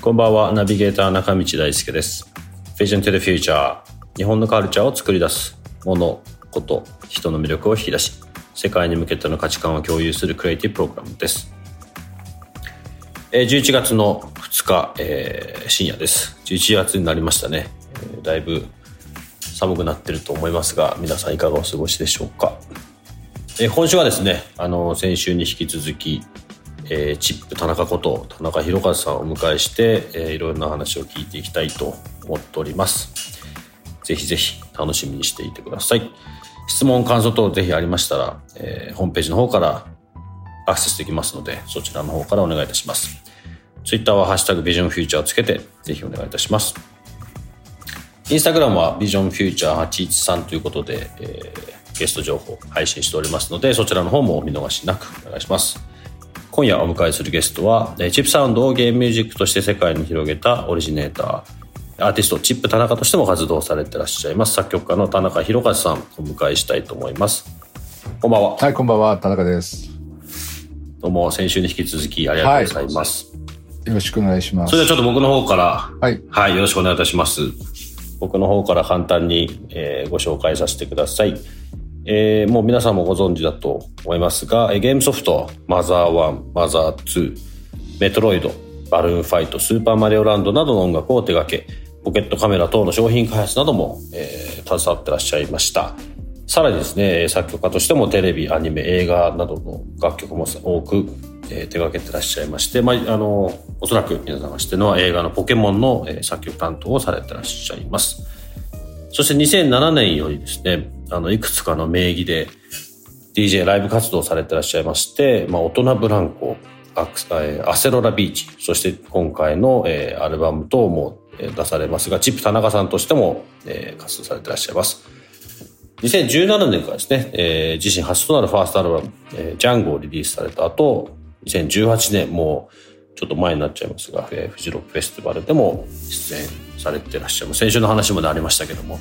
こんばんは、ナビゲーター中道大輔です。Vision to the Future 日本のカルチャーを作り出すもの、こと、人の魅力を引き出し世界に向けての価値観を共有するクリエイティブプログラムです。え11月の2日、えー深夜です。11月になりましたね。えーだいぶ寒くなってると思いますが、皆さんいかがお過ごしでしょうか？えー今週はですね、あの、先週に引き続き、えーチップ田中こと田中宏和さんをお迎えして、えーいろんな話を聞いていきたいと思っております。ぜひぜひ楽しみにしていてください。質問、感想等ぜひありましたら、えーホームページの方からアクセスできますので、そちらの方からお願いいたします。ツイッターはハッシュタグビジョンフューチャーをつけて、ぜひお願いいたします。インスタグラムはビジョンフューチャー813ということで、えーゲスト情報配信しておりますので、そちらの方もお見逃しなくお願いします。今夜お迎えするゲストは、えーチップサウンドをゲームミュージックとして世界に広げたオリジネーター、アーティストチップ田中としても活動されてらっしゃいます作曲家の田中宏和さんをお迎えしたいと思います。こんばんは。はい、こんばんは、田中です。どうも先週に引き続きありがとうございます。よろしくお願いします。それではちょっと僕の方から、はい、はい、よろしくお願いいたします。僕の方から簡単に、えーご紹介させてください。えーもう皆さんもご存知だと思いますが、えーゲームソフト、マザー1、マザー2、メトロイド、バルーンファイト、スーパーマリオランドなどの音楽を手掛け、ポケットカメラ等の商品開発なども、えー携わってらっしゃいました。さらにですね、作曲家としてもテレビ、アニメ、映画などの楽曲も多く、えー手掛けてらっしゃいまして、まあ、あの、おそらく皆さんが知ってるのは映画のポケモンの、えー作曲担当をされてらっしゃいます。そして2007年よりですね、あの、いくつかの名義で DJ ライブ活動されてらっしゃいまして、まあ、大人ブランコ、アクスえーアセロラビーチ、そして今回の、えーアルバム等も出されますが、チップ田中さんとしても、えー活動されてらっしゃいます。2017年からですね、えー自身初となるファーストアルバム、えージャンゴをリリースされた後、2018年、もうちょっと前になっちゃいますが、えーフジロックフェスティバルでも出演されてらっしゃいます。先週の話もありましたけども、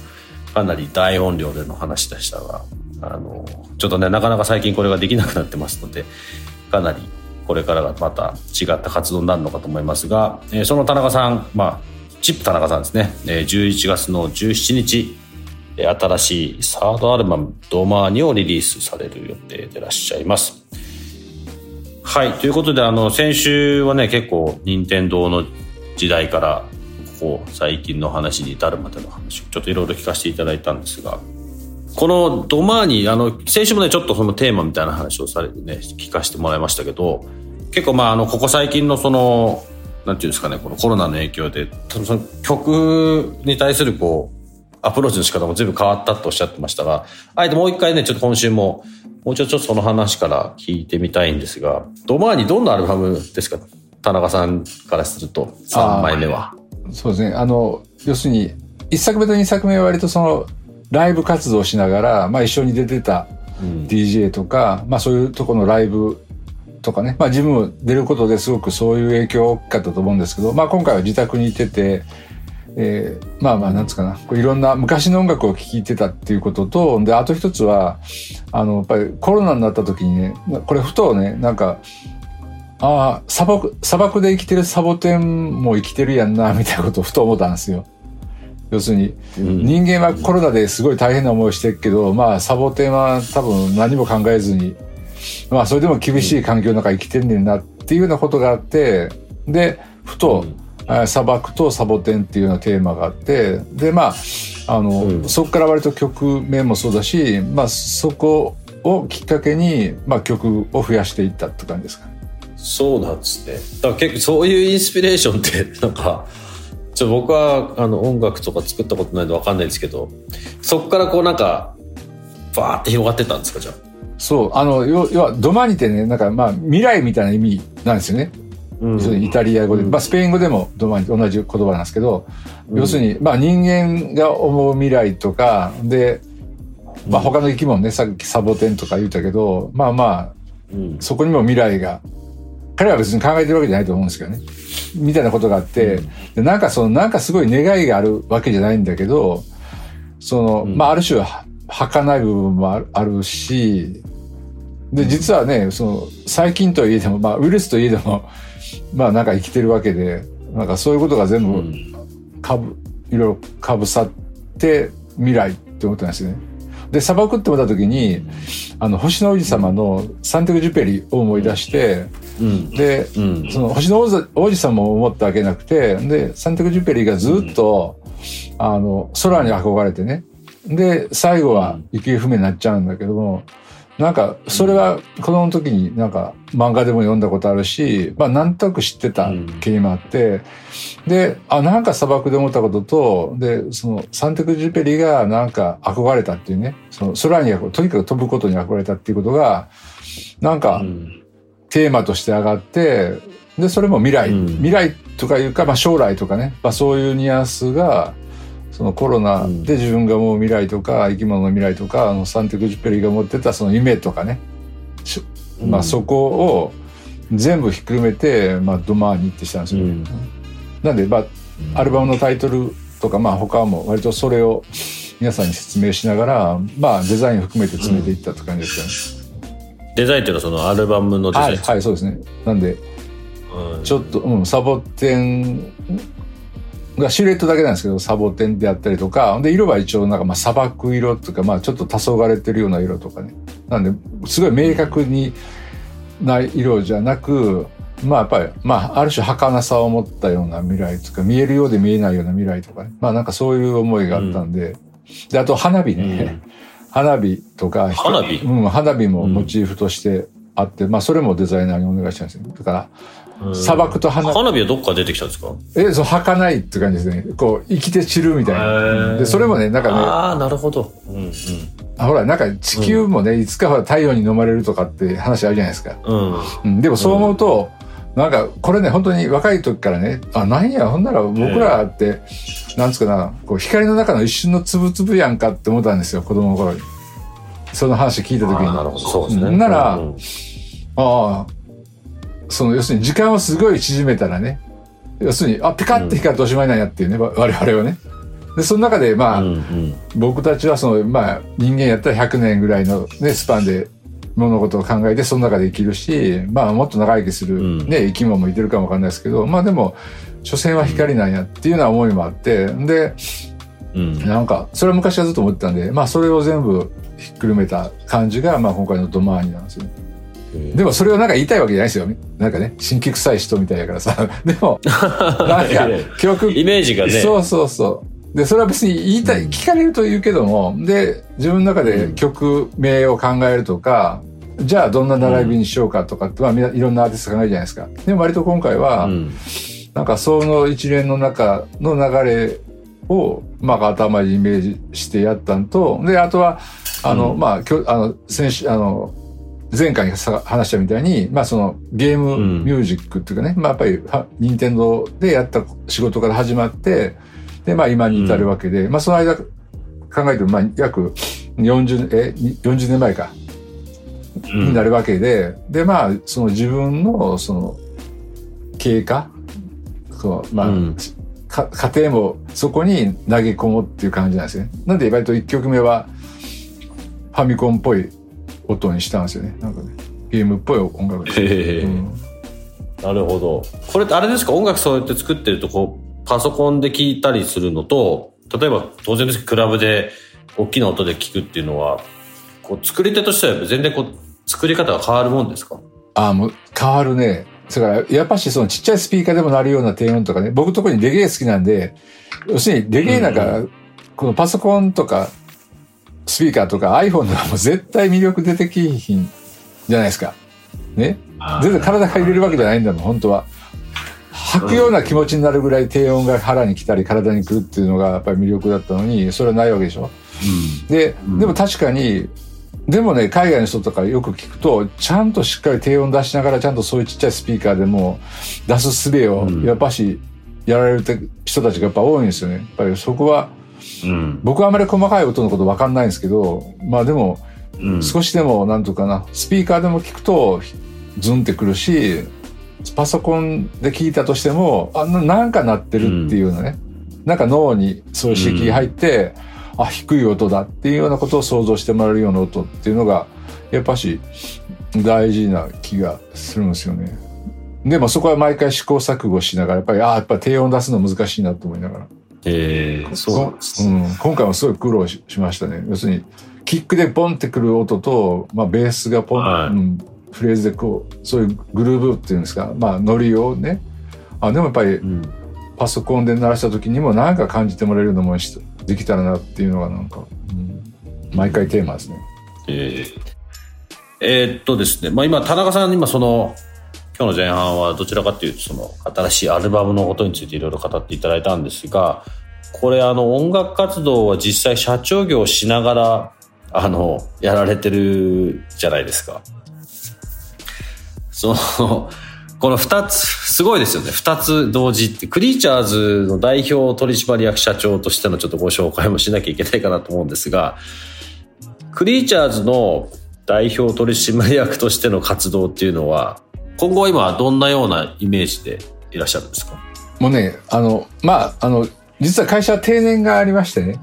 かなり大音量での話でしたが、あの、ちょっとね、なかなか最近これができなくなってますので、かなりこれからがまた違った活動になるのかと思いますが、えーその田中さん、まあ、チップ田中さんですね、えー11月の17日、新しいサードアルバム「ドマーニ」をリリースされる予定でいらっしゃいます。はい。ということで、あの、先週はね、結構、任天堂の時代から、こう、最近の話に至るまでの話をちょっといろいろ聞かせていただいたんですが、このドマーニ、あの、先週もね、ちょっとそのテーマみたいな話をされてね、聞かせてもらいましたけど、結構まあ、あの、ここ最近のその、なんていうんですかね、このコロナの影響で、その曲に対するこう、アプローチの仕方も全部変わったとおっしゃってましたが、あえてもう一回ね、ちょっと今週も、もうちょっとその話から聞いてみたいんですが、ドマーニどんなアルバムですか？田中さんからすると、3枚目は。そうですね。あの、要するに、一作目と二作目は割とその、ライブ活動をしながら、まあ一緒に出てた DJ とか、まあそういうとこのライブとかね、まあ自分も出ることですごくそういう影響大きかったと思うんですけど、まあ今回は自宅にいてて、えーまあまあなんつうかな、こういろんな昔の音楽を聴いてたっていうことと、で、あと一つは、あの、やっぱりコロナになった時にね、これふとね、なんか、ああ、砂漠、砂漠で生きてるサボテンも生きてるやんな、みたいなことをふと思ったんですよ。要するに、うん人間はコロナですごい大変な思いをしてるけど、まあ、サボテンは多分何も考えずに、まあ、それでも厳しい環境の中生きてんねんなっていうようなことがあって、で、ふと、あ砂漠とサボテンっていうようなテーマがあって、で、まあ、あの、うんそこから割と曲名もそうだし、まあ、そこをきっかけに、まあ、曲を増やしていったって感じですかね。そうなんですね。だから結構そういうインスピレーションって、なんか、ちょ僕はあの音楽とか作ったことないんでわかんないですけど、そこからこうなんか、バーって広がってったんですか、じゃあ？そう、あの、要要は、ドマーニってね、なんかまあ、未来みたいな意味なんですよね。要するにイタリア語で、まあ、スペイン語でもドマーニ同じ言葉なんですけど、要するに、まあ、人間が思う未来とか、で、まあ、他の生き物ね、さっきサボテンとか言ったけど、まあまあ、うん。そこにも未来が、彼は別に考えてるわけじゃないと思うんですけどね。みたいなことがあって、でなんかその、なんかすごい願いがあるわけじゃないんだけど、その、うんまあある種は儚い部分もあるし、で、実はね、その、細菌といえども、まあウイルスといえども、まあなんか生きてるわけで、なんかそういうことが全部うん。かぶ、いろいろかぶさって未来って思ったんですよね。で、砂漠って思った時に、あの、星の王子様のサンテグジュペリを思い出して、うん。で、うん。その星の王子王子様も思ったわけなくて、で、サンテグジュペリがずっと、あの、空に憧れてね。で、最後は行方不明になっちゃうんだけども、なんか、それは子供の時になんか漫画でも読んだことあるし、まあなんとなく知ってた経緯もあって、で、あ、なんか砂漠で思ったことと、で、そのサンテクジュペリがなんか憧れたっていうね、その空にとにかく飛ぶことに憧れたっていうことが、なんか、うん。テーマとして上がって、で、それも未来、うん。未来とかいうか、まあ将来とかね、まあそういうニュアンスが、そのコロナで自分が思う未来とか、生き物の未来とか、あのサンテクジュペリが持ってたその夢とかね、しまあそこを全部ひっくるめて、まあドマーニってしたんですよ。うんなんで、まあ、アルバムのタイトルとか、まあ他も割とそれを皆さんに説明しながら、まあデザイン含めて詰めていったって感じですかね。デザインっていうのはそのアルバムのデザイン。はい、はい、そうですね。なんで、うんちょっと、うん、サボテンがシルエットだけなんですけど、サボテンであったりとか、で、色は一応なんかまあ砂漠色とか、まあちょっと黄昏れてるような色とかね。なんで、すごい明確にない色じゃなく、まあやっぱり、まあある種儚さを持ったような未来とか、見えるようで見えないような未来とかね。まあなんかそういう思いがあったんで、で、あと花火ね。花火とか、花火？うん、花火もモチーフとしてあって、まあそれもデザイナーにお願いしたんですよ。だから、うん砂漠と花火花火はどっから出てきたんですか？え、そう、儚いって感じですね。こう、生きて散るみたいへな。ーで、それもね、なんかね、ああ、なるほど。うんあほら、なんか地球もね、いつかほら太陽に飲まれるとかって話あるじゃないですか。うん。うん。うん、でもそう思うと、なんか、これね、本当に若い時からね、あ、なんや、ほんなら僕らって、なんつうかな、こう、光の中の一瞬のつぶつぶやんかって思ったんですよ、子供の頃に。その話聞いた時に。なるほど。そうですね。ならうんああ、その、要するに時間をすごい縮めたらね、要するに、あ、ピカッて光っておしまいなんやっていうね、わ我々はね。で、その中で、まあ、うんうん僕たちはその、まあ、人間やったら100年ぐらいのね、スパンで物事を考えて、その中で生きるし、まあ、もっと長生きする、うんね、生き物もいてるかもわかんないですけど、まあでも、所詮は光なんやっていうような思いもあって、で、うん。なんか、それは昔はずっと思ってたんで、まあ、それを全部ひっくるめた感じが、まあ、今回のドマーニなんですよ。でも、それをなんか言いたいわけじゃないですよ。なんかね、新規臭い人みたいやからさ。でも、なんか、曲、イメージがね。そうそうそう。で、それは別に言いたい、聞かれると言うけども、で、自分の中で曲名を考えるとか、じゃあどんな並びにしようかとかって、まあみんないろんなアーティスト考えるじゃないですか。でも割と今回は、うん。なんかその一連の中の流れを、まあ頭にイメージしてやったんと、で、あとは、あの、うんまあ、今日、あの、先週、あの、前回にさ話したみたいに、まあそのゲームうん。ミュージックっていうかね、まあやっぱりは、任天堂でやった仕事から始まって、で、まあ今に至るわけで、まあその間考えても、まあ約40、え、に40年前か、になるわけで、で、まあ、その自分の、その、経過、そう、まあ、うん。か家庭もそこに投げ込むっていう感じなんですよね。なんで、割と1曲目は、ファミコンっぽい音にしたんですよね。なんかね、ゲームっぽい音楽で。へえうんなるほど。これってあれですか？音楽そうやって作ってると、こう、パソコンで聴いたりするのと、例えば当然ですけど、クラブで大きな音で聴くっていうのは、こう、作り手としては全然こう、作り方が変わるもんですか？ああ、もう変わるね。だから、やっぱしそのちっちゃいスピーカーでも鳴るような低音とかね、僕特にレゲエ好きなんで、要するにレゲエなんか、このパソコンとか、スピーカーとか iPhone ではもう絶対魅力出てきひんじゃないですか。ね？全然体が入れるわけじゃないんだもん、本当は。吐くような気持ちになるぐらい低音が腹に来たり体に来るっていうのがやっぱり魅力だったのに、それはないわけでしょ。で、んでも確かに、でもね、海外の人とかよく聞くと、ちゃんとしっかり低音出しながら、ちゃんとそういうちっちゃいスピーカーでも出す術を、やっぱし、やられる人たちがやっぱ多いんですよね。やっぱりそこは、うん、僕はあまり細かい音のことわかんないんですけど、まあでも、うん、少しでも、なんとかな、スピーカーでも聞くと、ズンってくるし、パソコンで聞いたとしても、あなんか鳴ってるっていうのね、うん、なんか脳にそういう刺激入って、うん、あ、低い音だっていうようなことを想像してもらえるような音っていうのが、やっぱし大事な気がするんですよね。でもそこは毎回試行錯誤しながら、やっぱり、ああ、やっぱり低音出すの難しいなと思いながら。ええー、そうです、うん。今回もすごい苦労しましたね。要するに、キックでポンってくる音と、まあ、ベースがポン、はい、うん、フレーズでこう、そういうグルーブっていうんですか、まあ、ノリをね、あ、でもやっぱり、パソコンで鳴らした時にも何か感じてもらえるようなものにできたらなっていうのがなんか、うん、毎回テーマですね。えー、えー、っとですね、まあ今、田中さん、今その、今日の前半はどちらかというと、その、新しいアルバムのことについていろいろ語っていただいたんですが、これあの、音楽活動は実際社長業をしながら、あの、やられてるじゃないですか。その、この二つ、すごいですよね。二つ同時って、クリーチャーズの代表取締役社長としてのちょっとご紹介もしなきゃいけないかなと思うんですが、クリーチャーズの代表取締役としての活動っていうのは、今後は今どんなようなイメージでいらっしゃるんですか？もうね、あの、まあ、あの、実は会社は定年がありましてね。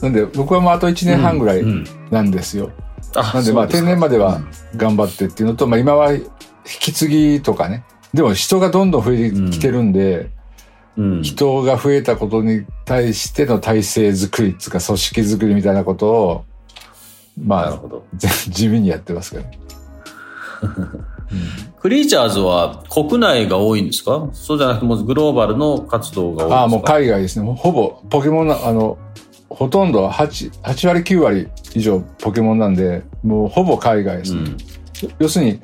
なんで僕はもうあと1年半ぐらいなんですよ。うんうん、なんでまあ定年までは頑張ってっていうのと、まあ今は引き継ぎとかね。でも人がどんどん増えてきてるんで、うん、人が増えたことに対しての体制作りっていうか組織作りみたいなことを、まあ、地味にやってますけど、ね。クリーチャーズは国内が多いんですか？そうじゃなくてもうグローバルの活動が多いですか？ああ、もう海外ですね。ほぼポケモンの、あの、ほとんど8、8割9割以上ポケモンなんで、もうほぼ海外ですね。うん、要するに、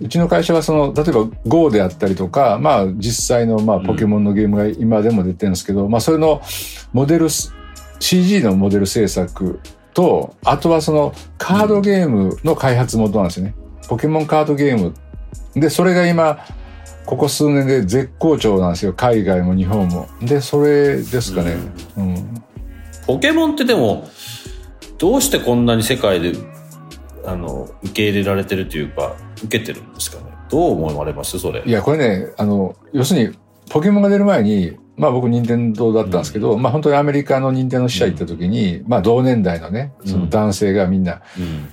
うちの会社はその、例えば Go であったりとか、まあ実際のまあポケモンのゲームが今でも出てるんですけど、うん、まあそれのモデル、CG のモデル制作と、あとはそのカードゲームの開発元なんですよね。ポケモンカードゲーム。で、それが今、ここ数年で絶好調なんですよ。海外も日本も。で、それですかね。うん、うん、ポケモンってでも、どうしてこんなに世界であの受け入れられてるというか受けてるんですかね？どう思われます？それ。いやこれねあの要するにポケモンが出る前にまあ僕任天堂だったんですけど、うん、まあ本当にアメリカの任天堂支社行った時に、うん、まあ同年代のねその男性がみんな、うん、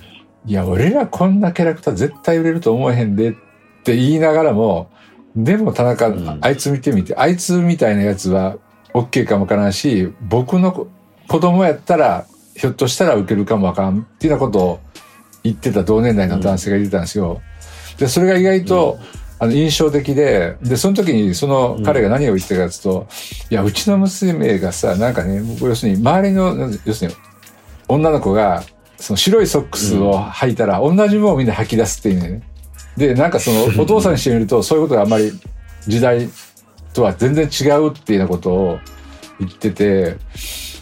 いや俺らこんなキャラクター絶対売れると思えへんでって言いながらもでも田中、あいつ見てみてあいつみたいなやつは OK かもわからんし僕の子供やったらひょっとしたら受けるかもわからんっていうようなことを言ってた同年代の男性がいてたんですよ。で、それが意外と、あの、印象的で、で、その時に、その彼が何を言ってたかというと、いや、うちの娘がさ、なんかね、要するに、周りの、要するに、女の子が、その白いソックスを履いたら、同じものをみんな履き出すっていうね。で、なんかその、お父さんにしてみると、そういうことがあんまり時代とは全然違うっていうようなことを言ってて、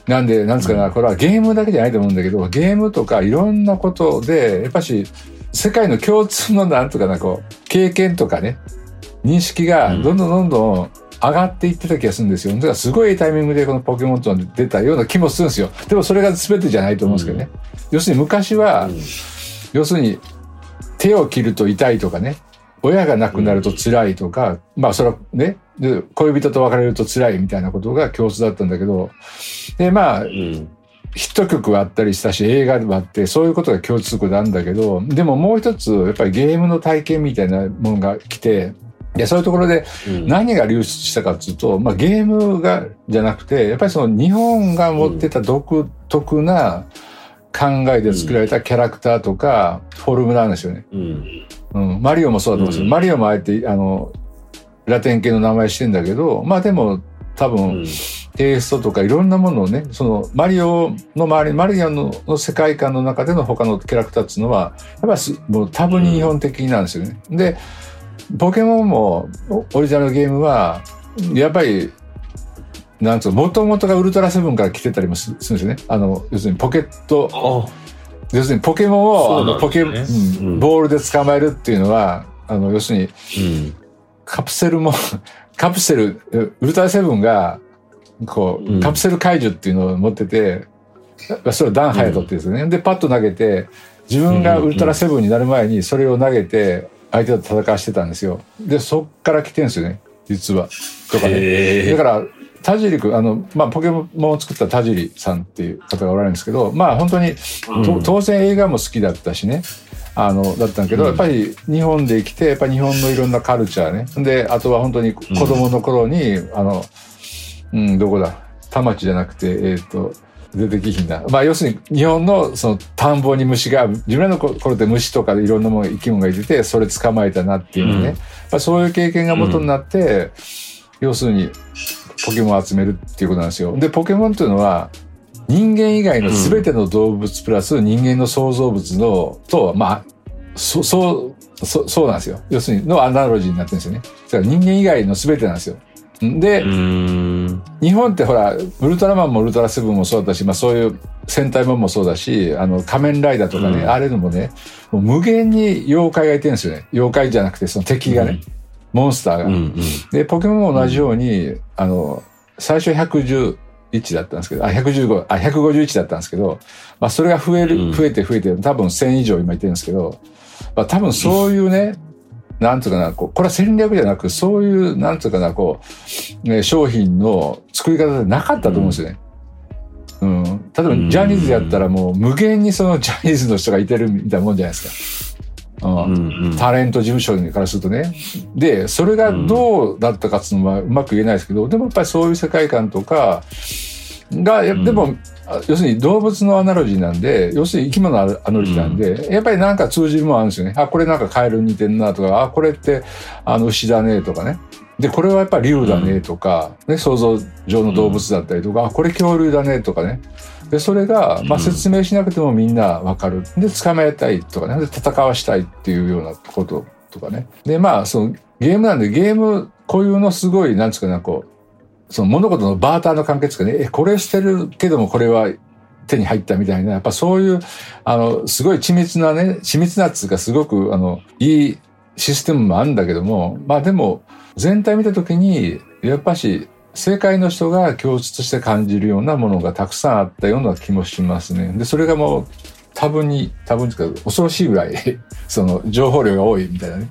なんで、なんですかね、これはゲームだけじゃないと思うんだけど、ゲームとかいろんなことで、やっぱし、世界の共通のなんとかな、こう、経験とかね、認識がどんどんどんどん上がっていってた気がするんですよ。だからすごいタイミングでこのポケモンと出たような気もするんですよ。でもそれが全てじゃないと思うんですけどね。要するに昔は、要するに手を切ると痛いとかね、親が亡くなると辛いとか、まあそれはね、で恋人と別れると辛いみたいなことが共通だったんだけど、で、まあ、ヒット曲はあったりしたし、映画はあって、そういうことが共通項なんだけど、でももう一つ、やっぱりゲームの体験みたいなものが来て、いや、そういうところで何が流出したかっていうと、まあゲームが、じゃなくて、やっぱりその日本が持ってた独特な考えで作られたキャラクターとか、フォルムなんですよね。うんうん、マリオもそうだと思うんですよ。うん、マリオもあえて、あの、ラテン系の名前してんだけど、まあでも、多分、テイストとかいろんなものをね、そのマリオの周り、マリオの世界観の中での他のキャラクターっていうのは、やっぱりもう多分に日本的なんですよね。で、ポケモンもオリジナルゲームは、やっぱり、なんつうの、もともとがウルトラセブンから来てたりもするんですよね。あの、要するにポケット。要するにポケモンを、そうなんあのポケ、うん。うんボールで捕まえるっていうのは、あの、要するに、うん。カプセルも、カプセル、ウルトラセブンが、こうカプセル解除っていうのを持ってて、それをダンハヤトってですよね。で、パッと投げて、自分がウルトラセブンになる前にそれを投げて、相手と戦わしてたんですよ。で、そっから来てるんですよね、実は。とかね。だから、田尻君、あの、まあ、ポケモンを作った田尻さんっていう方がおられるんですけど、まあ、本当に、とうん当然映画も好きだったしね、あの、だったんだけど、うんやっぱり日本で生きて、やっぱり日本のいろんなカルチャーね。で、あとは本当に子供の頃に、あの、うん、どこだ、田町じゃなくて、えっ、と、出てきひんな。まあ、要するに日本のその田んぼに虫が、自分らの頃って虫とかいろんなもの生き物がいてて、それ捕まえたなっていうのね。うんやっぱそういう経験が元になって、要するにポケモンを集めるっていうことなんですよ。で、ポケモンっていうのは、人間以外の全ての動物プラス人間の創造物の、と、まあ、そ、そう、そそうなんですよ。要するに、のアナロジーになってるんですよね。だから人間以外の全てなんですよ。で、うん。日本ってほら、ウルトラマンもウルトラセブンもそうだし、まあそういう戦隊もんもそうだし、あの仮面ライダーとかね、うんあれのもね、もう無限に妖怪がいてるんですよね。妖怪じゃなくてその敵がね、モンスターが。うんうん。で、ポケモンも同じように、あの、最初111だったんですけど、あ、115、あ、151だったんですけど、まあそれが増える、うん増えて増えて、多分1000以上今いてるんですけど、まあ多分そういうね、なんつうかな、こう、これは戦略じゃなく、そういう、なんつうかな、こう、ね、商品の作り方でなかったと思うんですよね。うん。例えば、うんジャニーズやったらもう無限にそのジャニーズの人がいてるみたいなもんじゃないですか。うんうんうん。タレント事務所からするとね。で、それがどうだったかっていうのはうまく言えないですけど、でもやっぱりそういう世界観とかが、でも、あ要するに動物のアナロジーなんで、要するに生き物のアナロジーなんで、やっぱりなんか通じるもんあるんですよね。あ、これなんかカエルに似てんなとか、あ、これってあの牛だねとかね。で、これはやっぱり竜だねとか、ね、想像上の動物だったりとか、あ、これ恐竜だねとかね。で、それが、まあ、うん説明しなくてもみんなわかる。で、捕まえたいとかね。で、戦わしたいっていうようなこととかね。で、まあ、その、ゲームなんで、ゲーム固有のすごい、なんつうかな、こう、その物事のバーターの関係ですかね。え、これしてるけども、これは手に入ったみたいな、やっぱそういう、あの、すごい緻密なね、緻密なっつうか、すごく、あの、いいシステムもあるんだけども、まあでも、全体見たときに、やっぱし、正解の人が共通して感じるようなものがたくさんあったような気もしますね。で、それがもう、多分に、多分ですか、恐ろしいぐらい、その、情報量が多いみたいなね。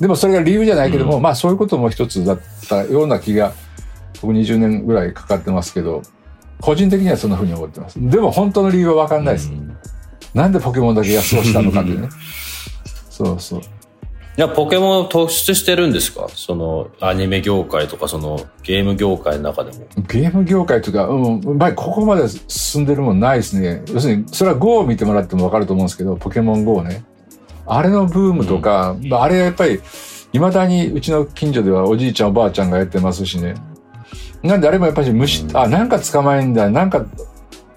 でもそれが理由じゃないけども、まあそういうことも一つだったような気が、僕20年ぐらいかかってますけど、個人的にはそんな風に思ってます。でも本当の理由はわかんないです。なんでポケモンだけがそうしたのかっていうね。そうそう。いや、ポケモン突出してるんですか？その、アニメ業界とか、その、ゲーム業界の中でも。ゲーム業界というか、うん、まあ、ここまで進んでるもんないですね。要するに、それは GO を見てもらってもわかると思うんですけど、ポケモン GO ね。あれのブームとか、まああれはやっぱり、未だにうちの近所ではおじいちゃんおばあちゃんがやってますしね。なんであれもやっぱり虫、うんあ、なんか捕まえんだ、なんかっ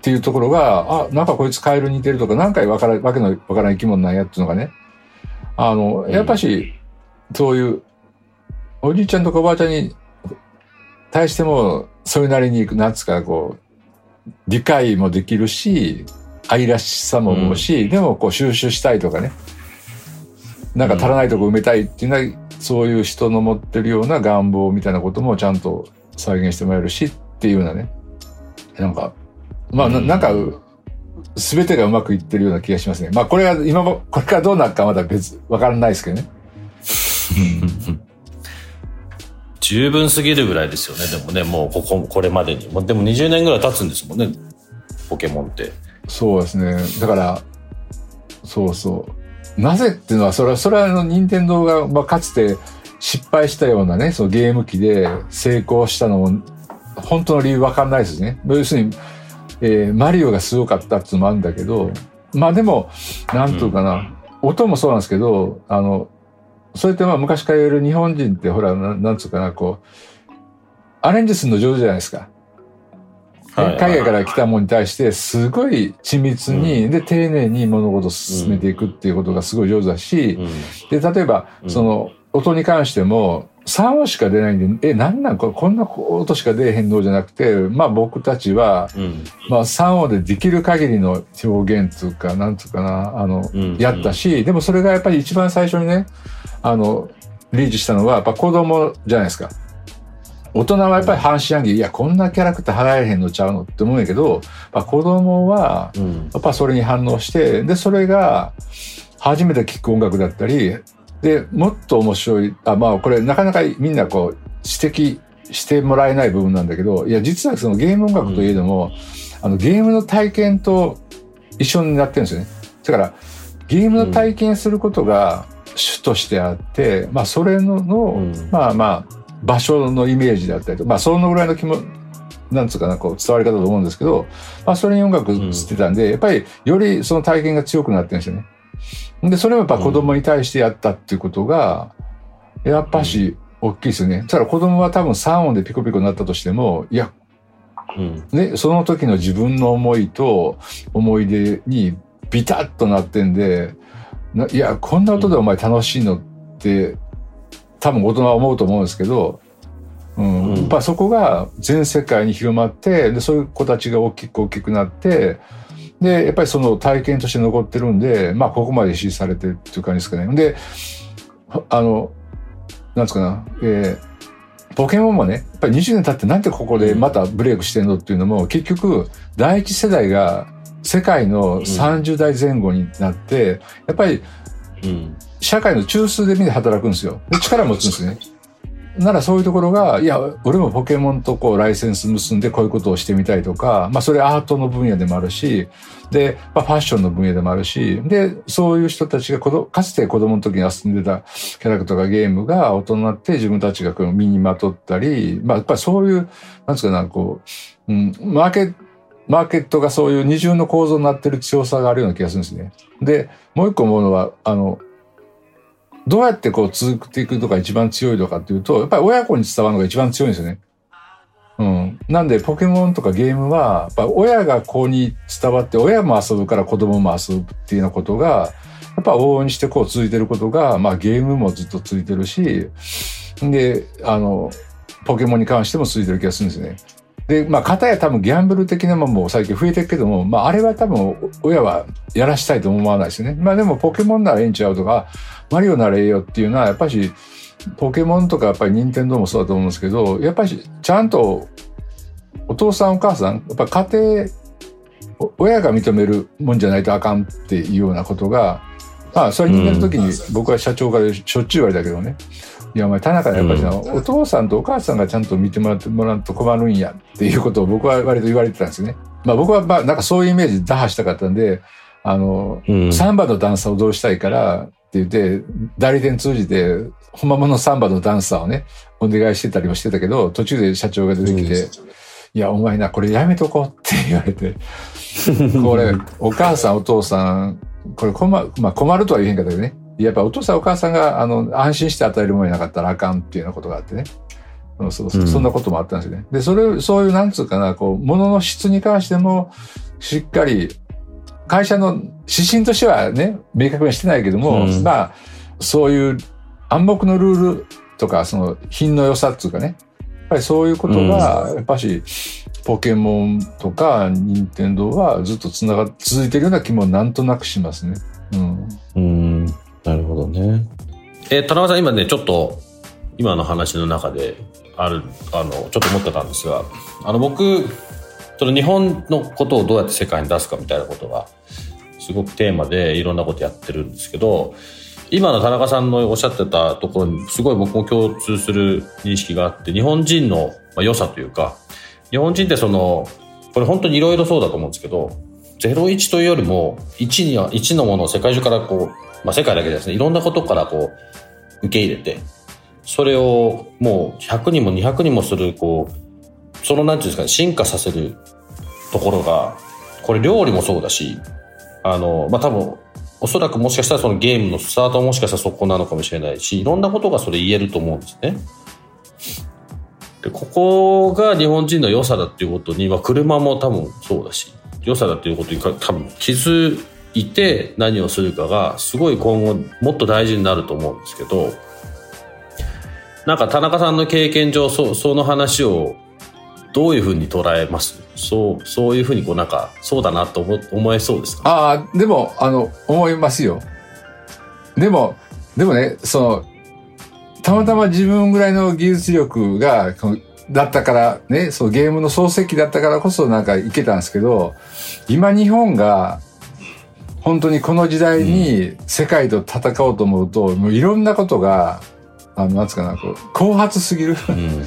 ていうところが、あ、なんかこいつカエルに似てるとか、なんかわからわけのわからない生き物なんやっていうのがね。あの、やっぱし、そういう、おじいちゃんとかおばあちゃんに対しても、それなりに、なんつうか、こう、理解もできるし、愛らしさも思うし、でもこう収集したいとかね。なんか足らないとこ埋めたいっていうのは、そういう人の持ってるような願望みたいなこともちゃんと再現してもらえるしっていうようなね。なんか、まあ、ななんか、すべてがうまくいってるような気がしますね。まあ、これが今も、これからどうなるかまだ別、わからないですけどね。十分すぎるぐらいですよね。でもね、もうここ、これまでに。でも20年ぐらい経つんですもんね。ポケモンって。そうですね。だから、そうそう。なぜっていうのは、それは、それはあの、任天堂が、まあ、かつて失敗したようなね、そのゲーム機で成功したのも、本当の理由わかんないですね。要するに、えーマリオがすごかったっていうのもあるんだけど、まあでも、なんというかな、音もそうなんですけど、あの、そうやってまあ昔から言える日本人ってほら、なんなんつうかな、こう、アレンジするの上手じゃないですか。はい海外から来たものに対して、すごい緻密に、で、丁寧に物事を進めていくっていうことがすごい上手だし、うん。で、例えば、うんその、音に関しても、3音しか出ないんで、え、なんなん？ここんな音しか出えへんのじゃなくて、まあ僕たちは、うん、まあ3音でできる限りの表現つうか、なんつうかな、あの、うんうん、やったし、でもそれがやっぱり一番最初にね、あの、リーチしたのは、やっぱ子供じゃないですか。大人はやっぱり半信半疑、いや、こんなキャラクター払えへんのちゃうのって思うんやけど、まあ、子供は、やっぱそれに反応して、で、それが、初めて聴く音楽だったり、で、もっと面白い、あ、まあ、これなかなかみんなこう、指摘してもらえない部分なんだけど、いや、実はそのゲーム音楽といえども、うん、あの、ゲームの体験と一緒になってるんですよね。だから、ゲームの体験することが主としてあって、うん、まあ、それのまあまあ、場所のイメージだったりとか、まあ、そのぐらいの気も、なんつうかな、こう、伝わり方だと思うんですけど、まあ、それに音楽してたんで、やっぱり、よりその体験が強くなってるんですよね。で、それもやっぱ子供に対してやったっていうことが、やっぱし、大きいですよね。ただ子供は多分3音でピコピコになったとしても、いや、うん、ね、その時の自分の思いと思い出にビタッとなってんで、いや、こんな音でお前楽しいのって、多分大人は思うと思うんですけど、うん、うん、やっぱそこが全世界に広まって、で、そういう子たちが大きく大きくなって、で、やっぱりその体験として残ってるんで、まあ、ここまで支持されてるっていう感じですかね。で、あの、なんですかな、えー、ポケモンもね、やっぱり20年経ってなんでここでまたブレイクしてんのっていうのも、結局、第一世代が世界の30代前後になって、やっぱり、社会の中枢で見て働くんですよ。で力持つんですね。ならそういうところが、いや、俺もポケモンとこうライセンス結んでこういうことをしてみたいとか、まあそれアートの分野でもあるし、で、まあファッションの分野でもあるし、で、そういう人たちがこどかつて子供の時に遊んでたキャラクターがゲームが大人になって自分たちがこう身にまとったり、まあやっぱりそういう、なんですかね、こう、うん、マーケット、マーケットがそういう二重の構造になってる強さがあるような気がするんですね。で、もう一個思うのは、あの、どうやってこう続けていくのが一番強いのかっていうと、やっぱり親子に伝わるのが一番強いんですよね。うん。なんで、ポケモンとかゲームは、やっぱ親が子に伝わって、親も遊ぶから子供も遊ぶっていうようなことが、やっぱ往々にしてこう続いてることが、まあゲームもずっと続いてるし、で、あの、ポケモンに関しても続いてる気がするんですね。で、まあ、方や多分ギャンブル的なものも最近増えてるけども、まあ、あれは多分親はやらしたいと思わないですね。まあ、でもポケモンならええんちゃうとか、マリオならええよっていうのは、やっぱし、ポケモンとかやっぱり任天堂もそうだと思うんですけど、やっぱりちゃんとお父さんお母さん、やっぱ家庭、親が認めるもんじゃないとあかんっていうようなことが、まあ、それに言るときに僕は社長からしょっちゅう言われたけどね、いや、お前、田中やっぱり、うん、お父さんとお母さんがちゃんと見てもらってもらうと困るんやっていうことを僕は割と言われてたんですね。まあ僕はまあなんかそういうイメージ打破したかったんで、あの、うん、サンバのダンサーをどうしたいからって言って、代理店通じて、本物のサンバのダンサーをね、お願いしてたりもしてたけど、途中で社長が出てきて、いや、お前な、これやめとこうって言われて、これ、お母さんお父さん、これ困,、まあ、困るとは言えへんかったけどね、やっぱお父さんお母さんが、あの、安心して与えるものになかったらあかんっていうようなことがあってね。そうそうそんなこともあったんですよね。で、それ、そういう、なんつうかな、こう、物の質に関しても、しっかり、会社の指針としてはね、明確にしてないけども、うん、まあ、そういう暗黙のルールとか、その品の良さっていうかね、やっぱりそういうことが、やっぱし、ポケモンとか、任天堂はずっとつなが、続いてるような気もなんとなくしますね。うん。うんなるほどね。えー、田中さん今ねちょっと今の話の中であるあのちょっと思ってたんですがあの僕その日本のことをどうやって世界に出すかみたいなことがすごくテーマでいろんなことやってるんですけど今の田中さんのおっしゃってたところにすごい僕も共通する認識があって日本人の良さというか日本人ってそのこれ本当にいろいろそうだと思うんですけど01というよりも1には1のものを世界中からこうまあ、世界だけですね。いろんなことからこう受け入れてそれをもう100人も200人もするこうそのなんていうんですかね進化させるところがこれ料理もそうだしあのまあ多分おそらくもしかしたらそのゲームのスタートももしかしたらそこなのかもしれないしいろんなことがそれ言えると思うんですね。でここが日本人の良さだっていうことに、まあ、車も多分そうだし良さだっていうことに多分気づいて何をするかがすごい今後もっと大事になると思うんですけどなんか田中さんの経験上、そその話をどういうふうに捉えます？そう、そういうふうにこうなんか、そうだなと思思えそうですか？ああ、でも、あの、思いますよ。でも、でもね、その、たまたま自分ぐらいの技術力が、だったからね、そうゲームの創世記だったからこそなんかいけたんですけど、今日本が本当にこの時代に世界と戦おうと思うと、もういろんなことが、あの、なんつうかな、こう、後発すぎる、うん、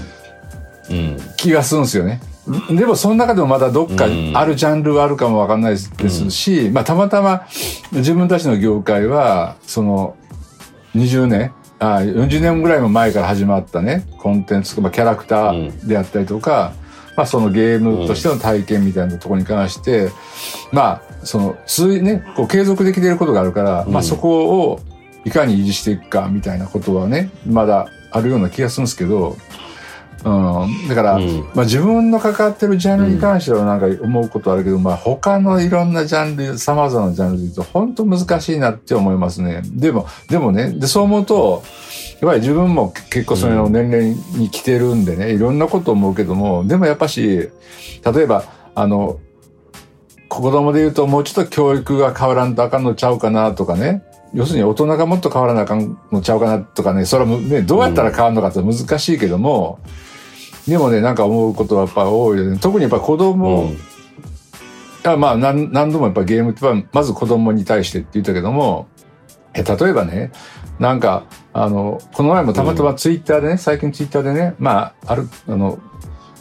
気がするんですよね。でもその中でもまだどっかあるジャンルはあるかもわかんないですし、うん、まあたまたま自分たちの業界は、その20年、あ40年ぐらいも前から始まったね、コンテンツ、まあ、キャラクターであったりとか、うん、まあそのゲームとしての体験みたいなところに関して、まあその、ついね、こう継続できていることがあるから、うん、まあそこをいかに維持していくかみたいなことはね、まだあるような気がするんですけど、うん、だから、うん、まあ、自分の関わってるジャンルに関してはなんか思うことあるけど、うん、まあ他のいろんなジャンル、様々なジャンルで言うと本当難しいなって思いますね。でも、でもね、で、そう思うと、やっぱり自分も結構その年齢に来てるんでね、いろんなこと思うけども、でもやっぱし、例えば、あの、子供で言うともうちょっと教育が変わらんとあかんのちゃうかなとかね、要するに大人がもっと変わらなあかんのちゃうかなとかね、それはね、どうやったら変わるのかって難しいけども、うんでもね、なんか思うことはやっぱ多いよね。特にやっぱ子供、うん、あまあ何何度もやっぱゲームってまず子供に対してって言ったけども、え例えばね、なんか、あの、この前もたまたまツイッターでね、うん、最近ツイッターでね、まあ、ある、あの、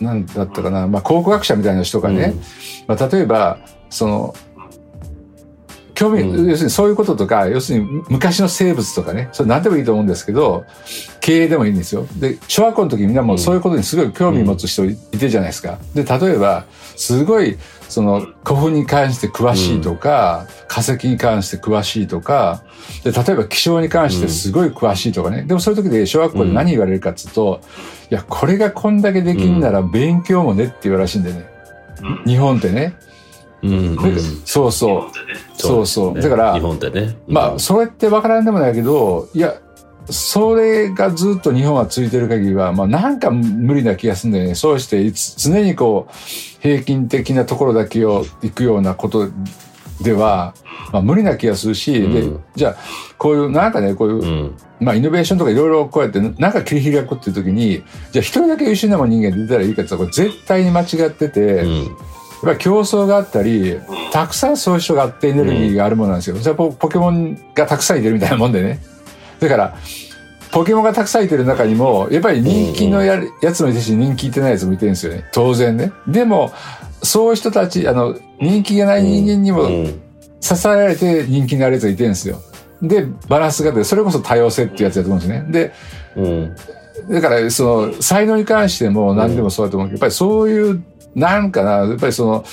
なんだったかな、まあ、考古学者みたいな人がね、うん、まあ、例えば、その、興味、うん、要するにそういうこととか、要するに昔の生物とかね、それ何でもいいと思うんですけど、経営でもいいんですよ。で、小学校の時みんなもうそういうことにすごい興味持つ人いてるじゃないですか。で、例えば、すごい、その古墳に関して詳しいとか、うん、化石に関して詳しいとか、で、例えば気象に関してすごい詳しいとかね。うん、でもそういう時で小学校で何言われるかっていうと、いや、これがこんだけできんなら勉強もねって言うらしいんでね。日本ってね。うん、そうそう。そうそう。だから、日本でね。まあ、それってわからんでもないけど、いや、それがずっと日本は続いてる限りは、まあなんか無理な気がするんだよね。そうして常にこう、平均的なところだけを行くようなことでは、まあ無理な気がするし、うん、で、じゃあ、こういう、なんかね、こういう、うん、まあイノベーションとかいろいろこうやってなんか切り開くっていう時に、じゃあ一人だけ優秀なもん人間出たらいいかって言ったら、これ絶対に間違ってて、うんっぱり競争があったり、たくさんそういう人があってエネルギーがあるものなんですよ。じゃあポケモンがたくさんいてるみたいなもんでね。だから、ポケモンがたくさんいてる中にも、やっぱり人気のややつもいてし、人気いてないやつもいてるんですよね。当然ね。でも、そういう人たち、あの、人気がない人間にも支えられて人気になるやつがいてるんですよ。で、バランスが出それこそ多様性っていうやつだと思うんですね。で、うん、だから、その、才能に関しても何でもそうだと思うけど、やっぱりそういうなんかな、やっぱりその、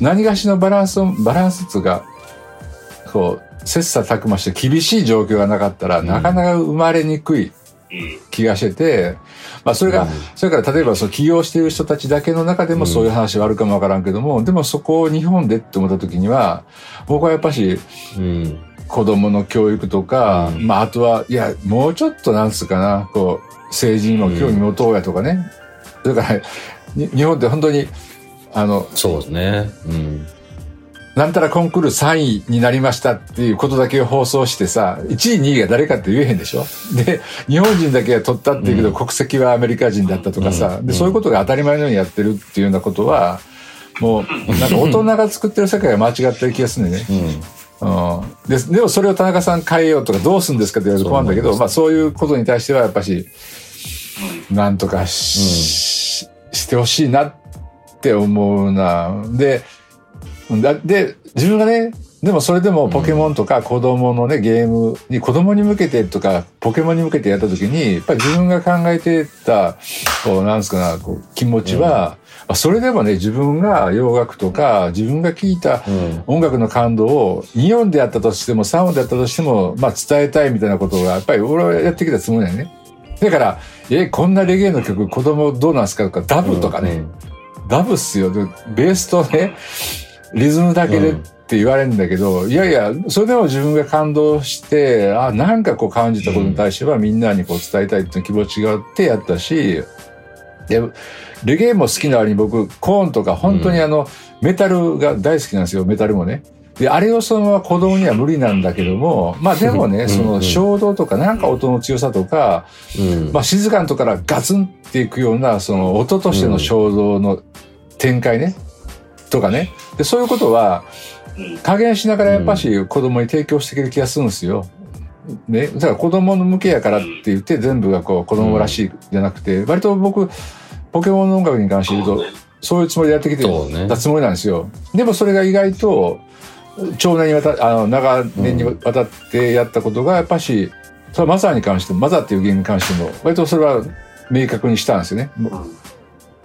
何がしのバランスを、バランスっていうか、こう、切磋琢磨して厳しい状況がなかったら、なかなか生まれにくい気がしてて、まあそれが、それから例えばその起業している人たちだけの中でもそういう話があるかもわからんけども、でもそこを日本でって思った時には、僕はやっぱし、子供の教育とか、まああとは、いや、もうちょっとなんつうかな、こう、政治にも興味持とうやとかね。だから、日本って本当に、あの、そうですね。うん。なんたらコンクール3位になりましたっていうことだけを放送してさ、1位、2位が誰かって言えへんでしょ？で、日本人だけが取ったっていうけど、うん、国籍はアメリカ人だったとかさ、うん、で、そういうことが当たり前のようにやってるっていうようなことは、もう、なんか大人が作ってる世界が間違ってる気がするんでね。うん、うん、ででもそれを田中さん変えようとかどうするんですかって言われると怖いんだけど、まあそういうことに対してはやっぱし、なんとかし、してほしいなって思うな。で、で、自分がね、でもそれでもポケモンとか子供のね、ゲームに子供に向けてとかポケモンに向けてやった時に、やっぱり自分が考えてた、こう、なんですかな、こう気持ちは、うん、それでもね、自分が洋楽とか自分が聴いた音楽の感動を2音でやったとしても3音でやったとしても、まあ伝えたいみたいなことが、やっぱり俺はやってきたつもりだよね。だから、え、こんなレゲエの曲、子供どうなんすかとか、ダブとかね、うんうん、ダブっすよ。ベースとね、リズムだけでって言われるんだけど、いやいや、それでも自分が感動して、あ、なんかこう感じたことに対してはみんなにこう伝えたいっていう気持ちがあってやったし、で、レゲエも好きな割に僕、コーンとか本当にあの、メタルが大好きなんですよ、メタルもね。で、あれをそのまま子供には無理なんだけども、まあでもね、その衝動とかなんか音の強さとか、うんまあ静かなとこからガツンっていくような、その音としての衝動の展開ね、とかね。で、そういうことは、加減しながらやっぱし子供に提供していける気がするんですよ。ね。だから子供の向けやからって言って全部がこう子供らしいじゃなくて、割と僕、ポケモンの音楽に関して言うと、そういうつもりでやってきてたつもりなんですよ。でもそれが意外と、長年にわた、あの、長年にわたってやったことが、やっぱし、それはマザーに関しても、マザーっていうゲームに関しても、割とそれは明確にしたんですよね。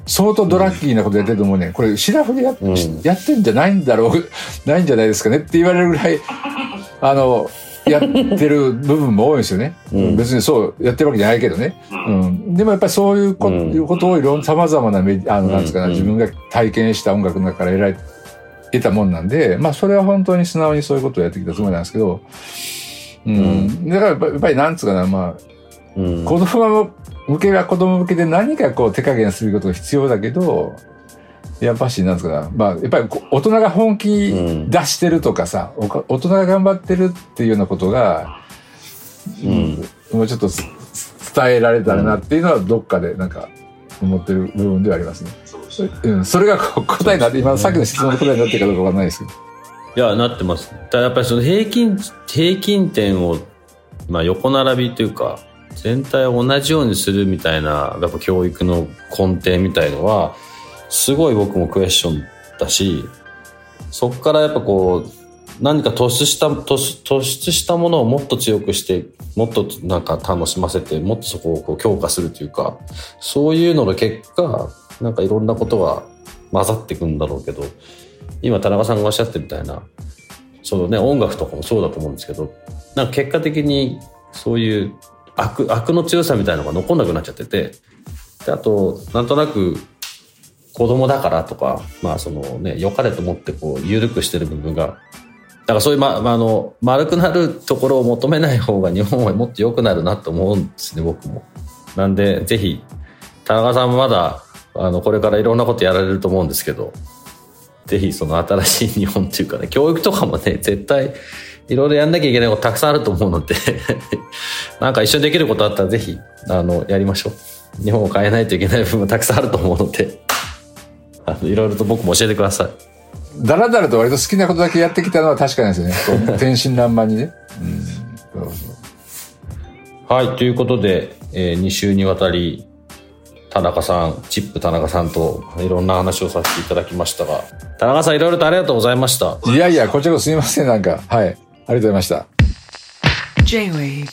相当ドラッキーなことやってると思うね。これ、シラフでや,、うんやってんじゃないんだろう、ないんじゃないですかねって言われるぐらい、あの、やってる部分も多いんですよね。うん別にそうやってるわけじゃないけどね。うん。でもやっぱりそういうこ,、うんことをいろんな様々なメディあの、うんなんですかね、うん自分が体験した音楽の中から得られ得たもんなんで、まあそれは本当に素直にそういうことをやってきたつもりなんですけど、うん。だからやっぱりなんつうかな、まあ、うん子供向けが子供向けで何かこう手加減することが必要だけど、やっぱし、なんですかな。まあ、やっぱり大人が本気うん出してるとかさ、おか大人が頑張ってるっていうようなことが、うんもうちょっとつ伝えられたらなっていうのはどっかでなんか思ってる部分ではありますね。うん、それが答えになって、今さっきの質問の答えになってるかどうかわかんないですけど。いや、なってます。ただやっぱりその平均、平均点を、まあ横並びというか、全体を同じようにするみたいな、やっぱ教育の根底みたいのは、すごい僕もクエスチョンだし、そこからやっぱこう、何か突出した、突突出したものをもっと強くして、もっとなんか楽しませて、もっとそこをこう強化するというか、そういうのの結果、なんかいろんなことが混ざっていくんだろうけど、今田中さんがおっしゃってみたいな、そのね、音楽とかもそうだと思うんですけど、なんか結果的にそういう悪、悪の強さみたいなのが残んなくなっちゃってて、であと、なんとなく子供だからとか、まあそのね、良かれと思ってこう、緩くしてる部分が、だからそういう、ま、まあ、あの、丸くなるところを求めない方が日本はもっと良くなるなと思うんですね、僕も。なんで、ぜひ、田中さんまだ、あの、これからいろんなことやられると思うんですけど、ぜひその新しい日本っていうかね、教育とかもね、絶対いろいろやんなきゃいけないことたくさんあると思うので、なんか一緒にできることあったらぜひ、あの、やりましょう。日本を変えないといけない部分もたくさんあると思うので、あの、いろいろと僕も教えてください。だらだらと割と好きなことだけやってきたのは確かなんですよね。天真爛漫にね。うん。はい、ということで、え2週にわたり、田中さん、チップ田中さんといろんな話をさせていただきましたが、田中さんいろいろとありがとうございました。いやいや、こちらこそすみません、なんか。はい。ありがとうございました。J-Wave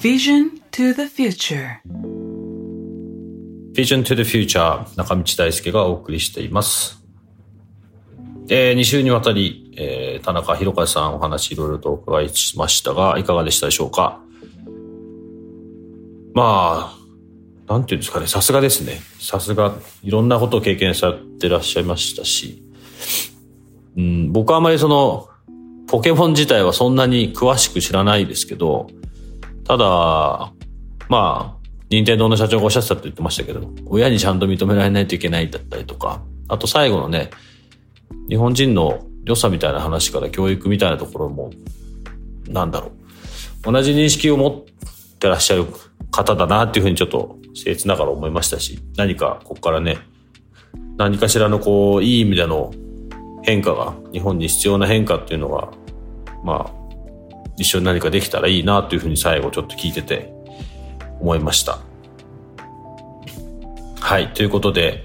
Vision to the future Vision to the Future 中道大輔がお送りしています。え2週にわたり、えー田中宏和さんお話いろいろとお伺いしましたが、いかがでしたでしょうか？まあ、なんていうんですかね、さすがですね。さすが、いろんなことを経験されてらっしゃいましたし、うん、僕はあまりその、ポケモン自体はそんなに詳しく知らないですけど、ただ、まあ、任天堂の社長がおっしゃってたと言ってましたけど、親にちゃんと認められないといけないだったりとか、あと最後のね、日本人の良さみたいな話から教育みたいなところも、なんだろう。同じ認識を持ってらっしゃる方だなっていうふうにちょっと僭越ながら思いましたし、何かここからね、何かしらのこう、いい意味での変化が、日本に必要な変化っていうのが、まあ、一緒に何かできたらいいなというふうに最後ちょっと聞いてて思いました。はい。ということで、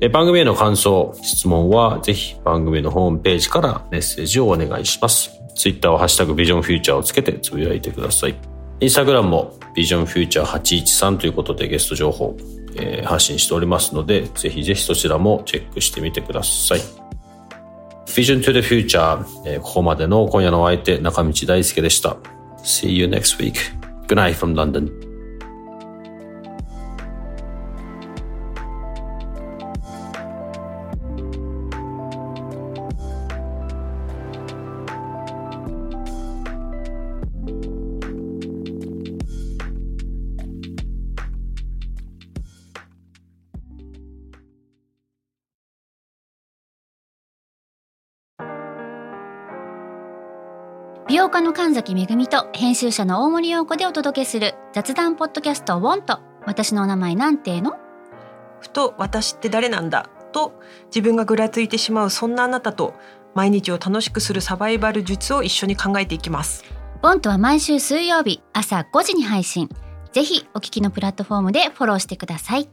え番組への感想、質問はぜひ番組のホームページからメッセージをお願いします。ツイッターはハッシュタグビジョンフューチャーをつけてつぶやいてください。インスタグラムもビジョンフューチャー813ということでゲスト情報、えー発信しておりますので、ぜひぜひそちらもチェックしてみてください。Vision to the Future、えーここまでの今夜のお相手、中道大輔でした。See you next week. Good night from London. 神崎めぐみと編集者の大森洋子でお届けする雑談ポッドキャスト「ウォンと私のお名前なんての?ふと私って誰なんだ？と自分がぐらついてしまうそんなあなたと毎日を楽しくするサバイバル術を一緒に考えていきます。ボントは毎週水曜日朝5時に配信。ぜひお聞きのプラットフォームでフォローしてください